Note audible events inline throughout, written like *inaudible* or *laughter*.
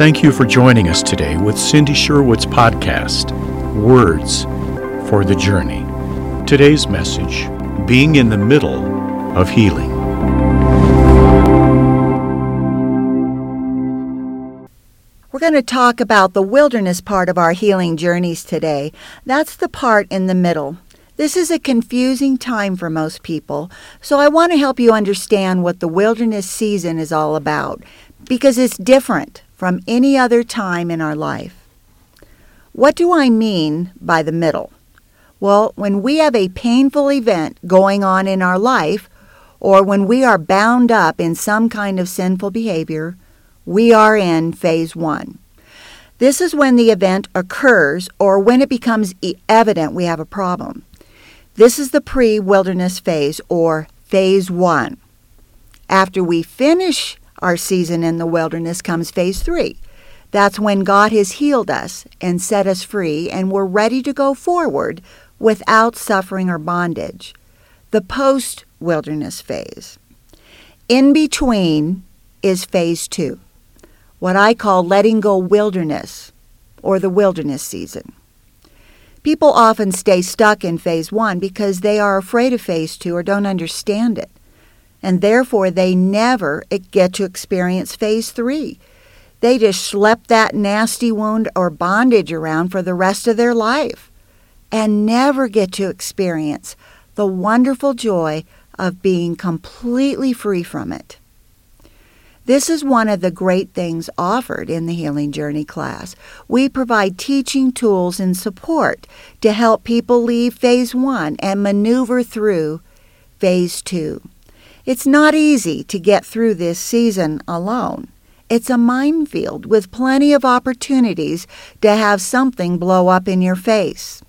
Thank you for joining us today with Cindy Sherwood's podcast, Words for the Journey. Today's message Being in the Middle of Healing. We're going to talk about the wilderness part of our healing journeys today. That's the part in the middle. This is a confusing time for most people, so I want to help you understand what the wilderness season is all about because it's different from any other time in our life. What do I mean by the middle? Well, when we have a painful event going on in our life, or when we are bound up in some kind of sinful behavior, we are in phase one. This is when the event occurs or when it becomes evident we have a problem. This is the pre wilderness phase or phase one. After we finish our season in the wilderness comes phase three. That's when God has healed us and set us free, and we're ready to go forward without suffering or bondage. The post wilderness phase. In between is phase two, what I call letting go wilderness or the wilderness season. People often stay stuck in phase one because they are afraid of phase two or don't understand it. And therefore, they never get to experience phase three. They just schlep that nasty wound or bondage around for the rest of their life and never get to experience the wonderful joy of being completely free from it. This is one of the great things offered in the Healing Journey class. We provide teaching tools and support to help people leave phase one and maneuver through phase two. It's not easy to get through this season alone. It's a minefield with plenty of opportunities to have something blow up in your face.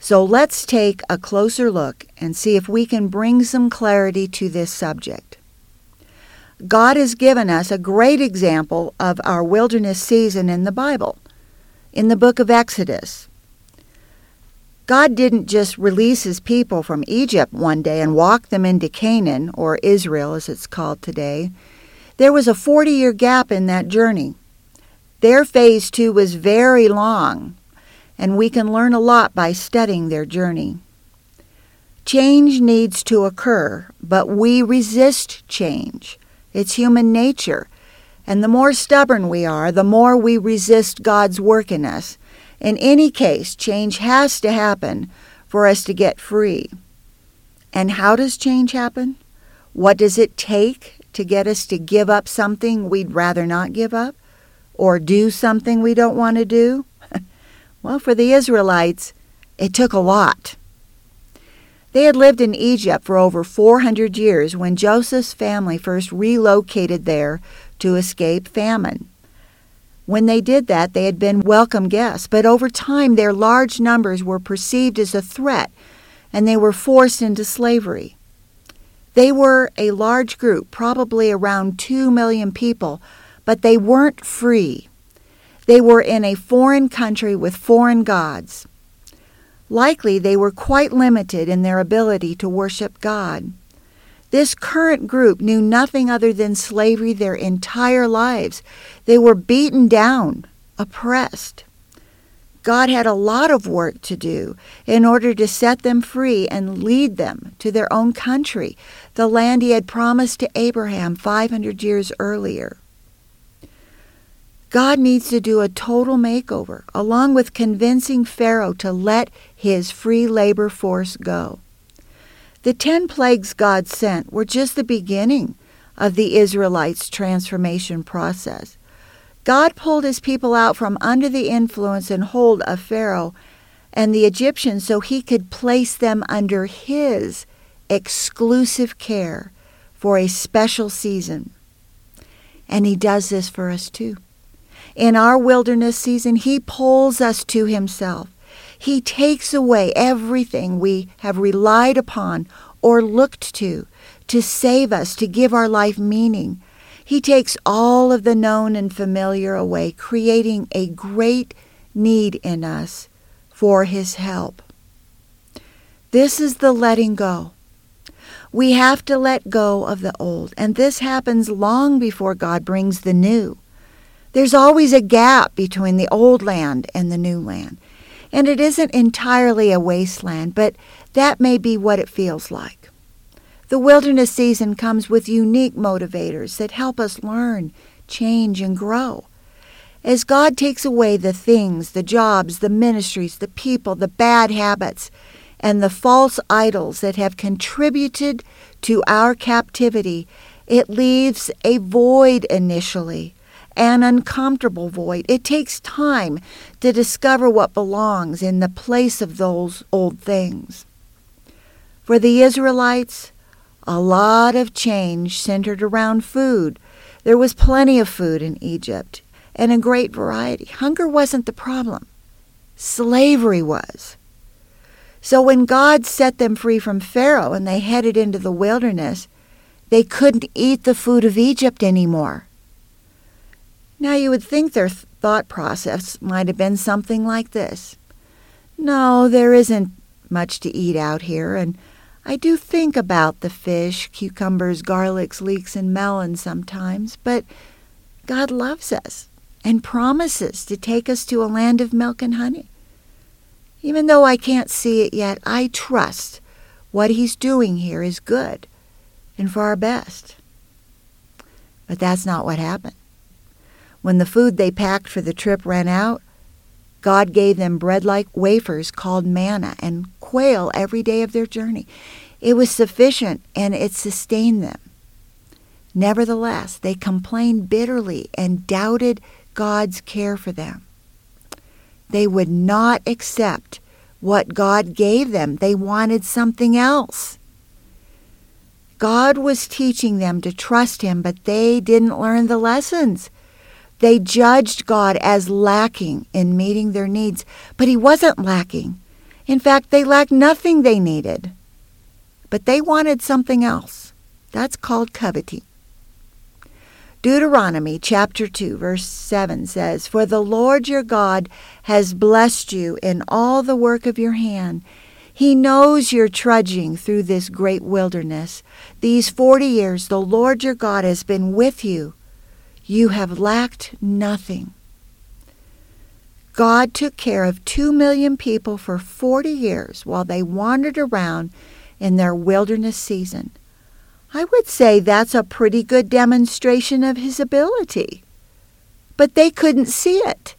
So let's take a closer look and see if we can bring some clarity to this subject. God has given us a great example of our wilderness season in the Bible, in the book of Exodus. God didn't just release his people from Egypt one day and walk them into Canaan, or Israel as it's called today. There was a 40 year gap in that journey. Their phase two was very long, and we can learn a lot by studying their journey. Change needs to occur, but we resist change. It's human nature. And the more stubborn we are, the more we resist God's work in us. In any case, change has to happen for us to get free. And how does change happen? What does it take to get us to give up something we'd rather not give up? Or do something we don't want to do? *laughs* well, for the Israelites, it took a lot. They had lived in Egypt for over 400 years when Joseph's family first relocated there to escape famine. When they did that, they had been welcome guests, but over time their large numbers were perceived as a threat and they were forced into slavery. They were a large group, probably around 2 million people, but they weren't free. They were in a foreign country with foreign gods. Likely they were quite limited in their ability to worship God. This current group knew nothing other than slavery their entire lives. They were beaten down, oppressed. God had a lot of work to do in order to set them free and lead them to their own country, the land he had promised to Abraham 500 years earlier. God needs to do a total makeover, along with convincing Pharaoh to let his free labor force go. The ten plagues God sent were just the beginning of the Israelites' transformation process. God pulled his people out from under the influence and hold of Pharaoh and the Egyptians so he could place them under his exclusive care for a special season. And he does this for us too. In our wilderness season, He pulls us to Himself. He takes away everything we have relied upon or looked to to save us, to give our life meaning. He takes all of the known and familiar away, creating a great need in us for His help. This is the letting go. We have to let go of the old, and this happens long before God brings the new. There's always a gap between the old land and the new land. And it isn't entirely a wasteland, but that may be what it feels like. The wilderness season comes with unique motivators that help us learn, change, and grow. As God takes away the things, the jobs, the ministries, the people, the bad habits, and the false idols that have contributed to our captivity, it leaves a void initially an uncomfortable void. It takes time to discover what belongs in the place of those old things. For the Israelites, a lot of change centered around food. There was plenty of food in Egypt and a great variety. Hunger wasn't the problem, slavery was. So when God set them free from Pharaoh and they headed into the wilderness, they couldn't eat the food of Egypt anymore. Now, you would think their thought process might have been something like this No, there isn't much to eat out here, and I do think about the fish, cucumbers, garlics, leeks, and melons sometimes, but God loves us and promises to take us to a land of milk and honey. Even though I can't see it yet, I trust what He's doing here is good and for our best. But that's not what happened. When the food they packed for the trip ran out, God gave them bread like wafers called manna and quail every day of their journey. It was sufficient and it sustained them. Nevertheless, they complained bitterly and doubted God's care for them. They would not accept what God gave them, they wanted something else. God was teaching them to trust Him, but they didn't learn the lessons. They judged God as lacking in meeting their needs, but He wasn't lacking. In fact, they lacked nothing they needed. But they wanted something else. That's called coveting. Deuteronomy chapter 2, verse 7 says, For the Lord your God has blessed you in all the work of your hand. He knows you're trudging through this great wilderness. These forty years the Lord your God has been with you you have lacked nothing. God took care of two million people for 40 years while they wandered around in their wilderness season. I would say that's a pretty good demonstration of his ability. But they couldn't see it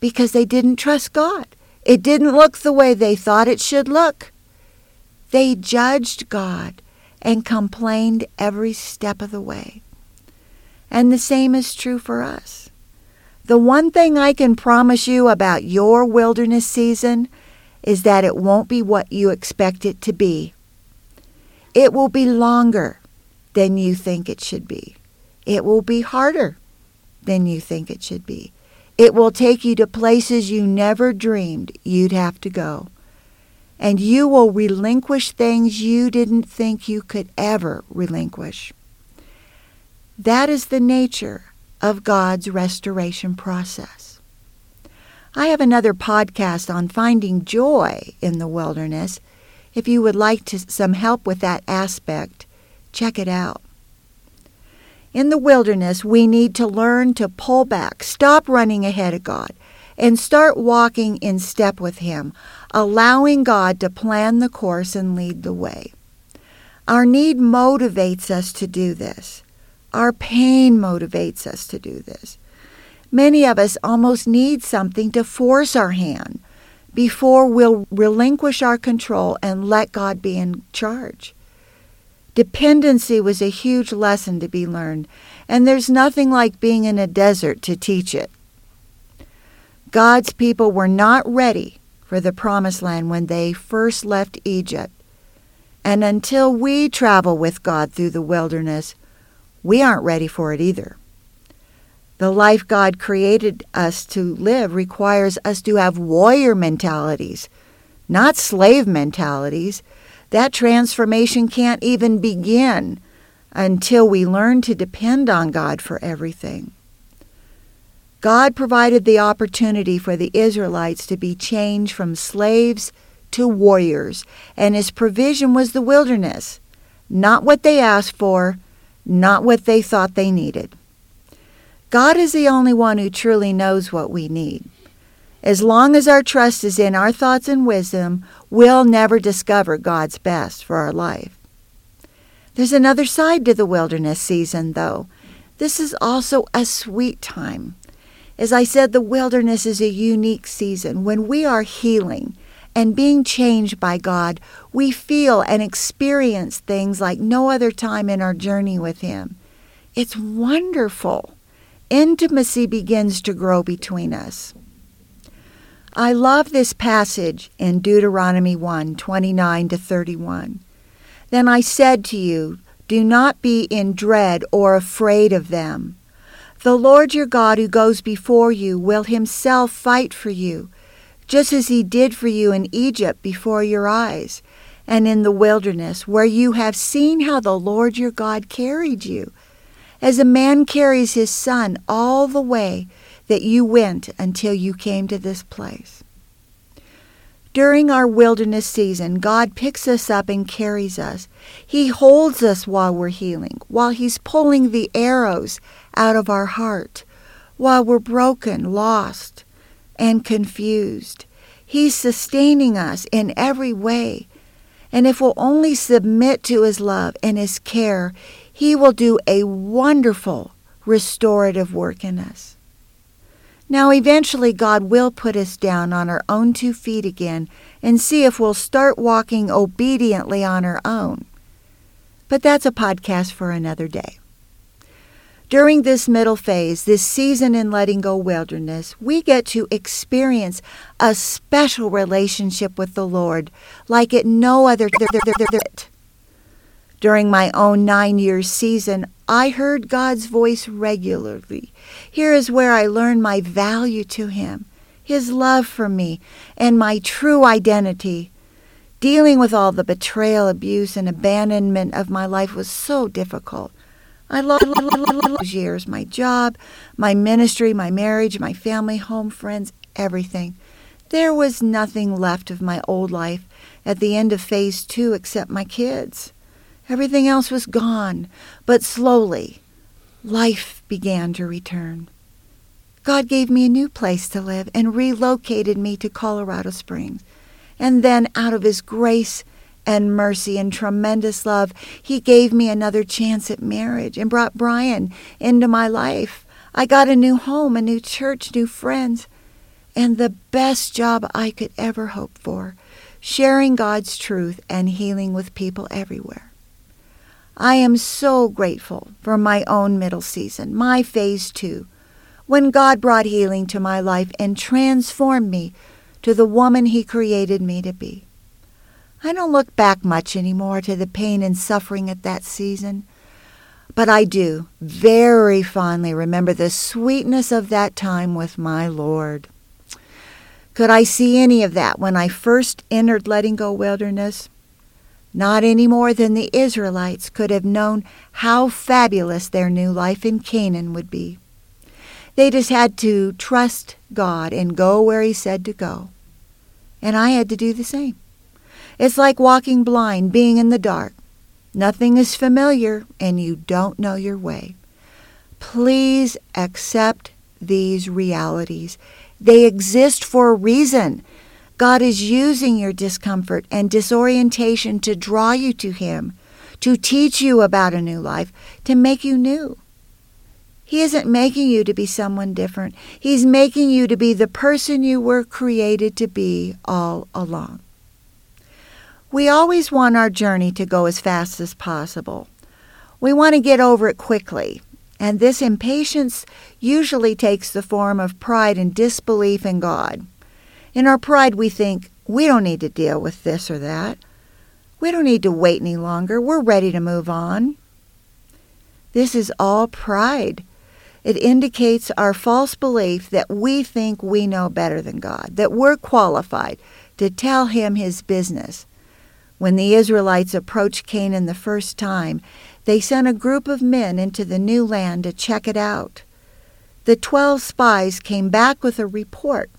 because they didn't trust God. It didn't look the way they thought it should look. They judged God and complained every step of the way. And the same is true for us. The one thing I can promise you about your wilderness season is that it won't be what you expect it to be. It will be longer than you think it should be. It will be harder than you think it should be. It will take you to places you never dreamed you'd have to go. And you will relinquish things you didn't think you could ever relinquish. That is the nature of God's restoration process. I have another podcast on finding joy in the wilderness. If you would like to, some help with that aspect, check it out. In the wilderness, we need to learn to pull back, stop running ahead of God, and start walking in step with Him, allowing God to plan the course and lead the way. Our need motivates us to do this. Our pain motivates us to do this. Many of us almost need something to force our hand before we'll relinquish our control and let God be in charge. Dependency was a huge lesson to be learned, and there's nothing like being in a desert to teach it. God's people were not ready for the promised land when they first left Egypt. And until we travel with God through the wilderness, we aren't ready for it either. The life God created us to live requires us to have warrior mentalities, not slave mentalities. That transformation can't even begin until we learn to depend on God for everything. God provided the opportunity for the Israelites to be changed from slaves to warriors, and his provision was the wilderness, not what they asked for, not what they thought they needed. God is the only one who truly knows what we need. As long as our trust is in our thoughts and wisdom, we'll never discover God's best for our life. There's another side to the wilderness season, though. This is also a sweet time. As I said, the wilderness is a unique season. When we are healing and being changed by God, we feel and experience things like no other time in our journey with Him. It's wonderful. Intimacy begins to grow between us. I love this passage in Deuteronomy 1 29 to 31. Then I said to you, Do not be in dread or afraid of them. The Lord your God who goes before you will himself fight for you, just as he did for you in Egypt before your eyes, and in the wilderness, where you have seen how the Lord your God carried you, as a man carries his son all the way that you went until you came to this place. During our wilderness season, God picks us up and carries us. He holds us while we're healing, while He's pulling the arrows out of our heart, while we're broken, lost, and confused. He's sustaining us in every way. And if we'll only submit to His love and His care, He will do a wonderful restorative work in us. Now, eventually, God will put us down on our own two feet again and see if we'll start walking obediently on our own. But that's a podcast for another day. During this middle phase, this season in letting go wilderness, we get to experience a special relationship with the Lord like at no other. During my own nine year season, I heard God's voice regularly. Here is where I learned my value to Him, His love for me, and my true identity. Dealing with all the betrayal, abuse, and abandonment of my life was so difficult. I lost those years my job, my ministry, my marriage, my family, home, friends, everything. There was nothing left of my old life at the end of phase two except my kids. Everything else was gone, but slowly, life began to return. God gave me a new place to live and relocated me to Colorado Springs. And then, out of His grace and mercy and tremendous love, He gave me another chance at marriage and brought Brian into my life. I got a new home, a new church, new friends, and the best job I could ever hope for sharing God's truth and healing with people everywhere. I am so grateful for my own middle season, my phase two, when God brought healing to my life and transformed me to the woman He created me to be. I don't look back much anymore to the pain and suffering at that season, but I do very fondly remember the sweetness of that time with my Lord. Could I see any of that when I first entered Letting Go Wilderness? not any more than the Israelites could have known how fabulous their new life in Canaan would be. They just had to trust God and go where He said to go. And I had to do the same. It's like walking blind, being in the dark. Nothing is familiar, and you don't know your way. Please accept these realities. They exist for a reason. God is using your discomfort and disorientation to draw you to Him, to teach you about a new life, to make you new. He isn't making you to be someone different. He's making you to be the person you were created to be all along. We always want our journey to go as fast as possible. We want to get over it quickly, and this impatience usually takes the form of pride and disbelief in God. In our pride, we think, we don't need to deal with this or that. We don't need to wait any longer. We're ready to move on. This is all pride. It indicates our false belief that we think we know better than God, that we're qualified to tell him his business. When the Israelites approached Canaan the first time, they sent a group of men into the new land to check it out. The twelve spies came back with a report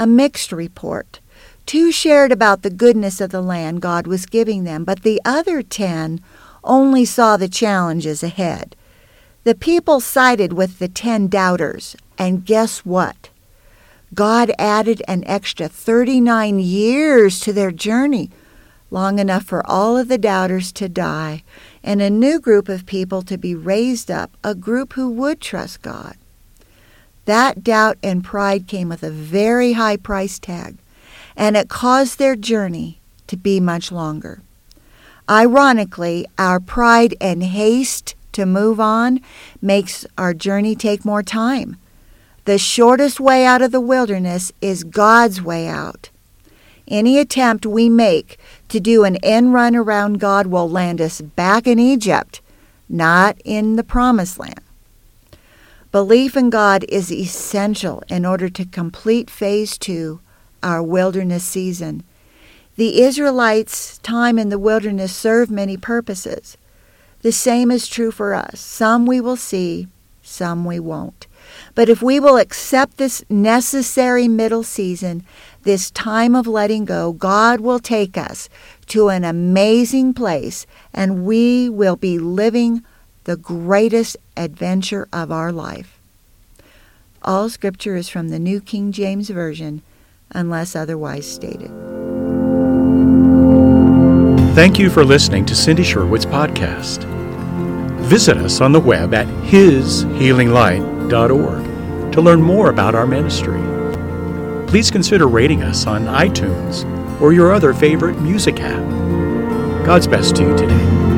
a mixed report. Two shared about the goodness of the land God was giving them, but the other ten only saw the challenges ahead. The people sided with the ten doubters, and guess what? God added an extra 39 years to their journey, long enough for all of the doubters to die, and a new group of people to be raised up, a group who would trust God. That doubt and pride came with a very high price tag, and it caused their journey to be much longer. Ironically, our pride and haste to move on makes our journey take more time. The shortest way out of the wilderness is God's way out. Any attempt we make to do an end run around God will land us back in Egypt, not in the promised land. Belief in God is essential in order to complete phase two, our wilderness season. The Israelites' time in the wilderness served many purposes. The same is true for us. Some we will see, some we won't. But if we will accept this necessary middle season, this time of letting go, God will take us to an amazing place and we will be living the greatest adventure of our life. All scripture is from the New King James Version, unless otherwise stated. Thank you for listening to Cindy Sherwood's podcast. Visit us on the web at hishealinglight.org to learn more about our ministry. Please consider rating us on iTunes or your other favorite music app. God's best to you today.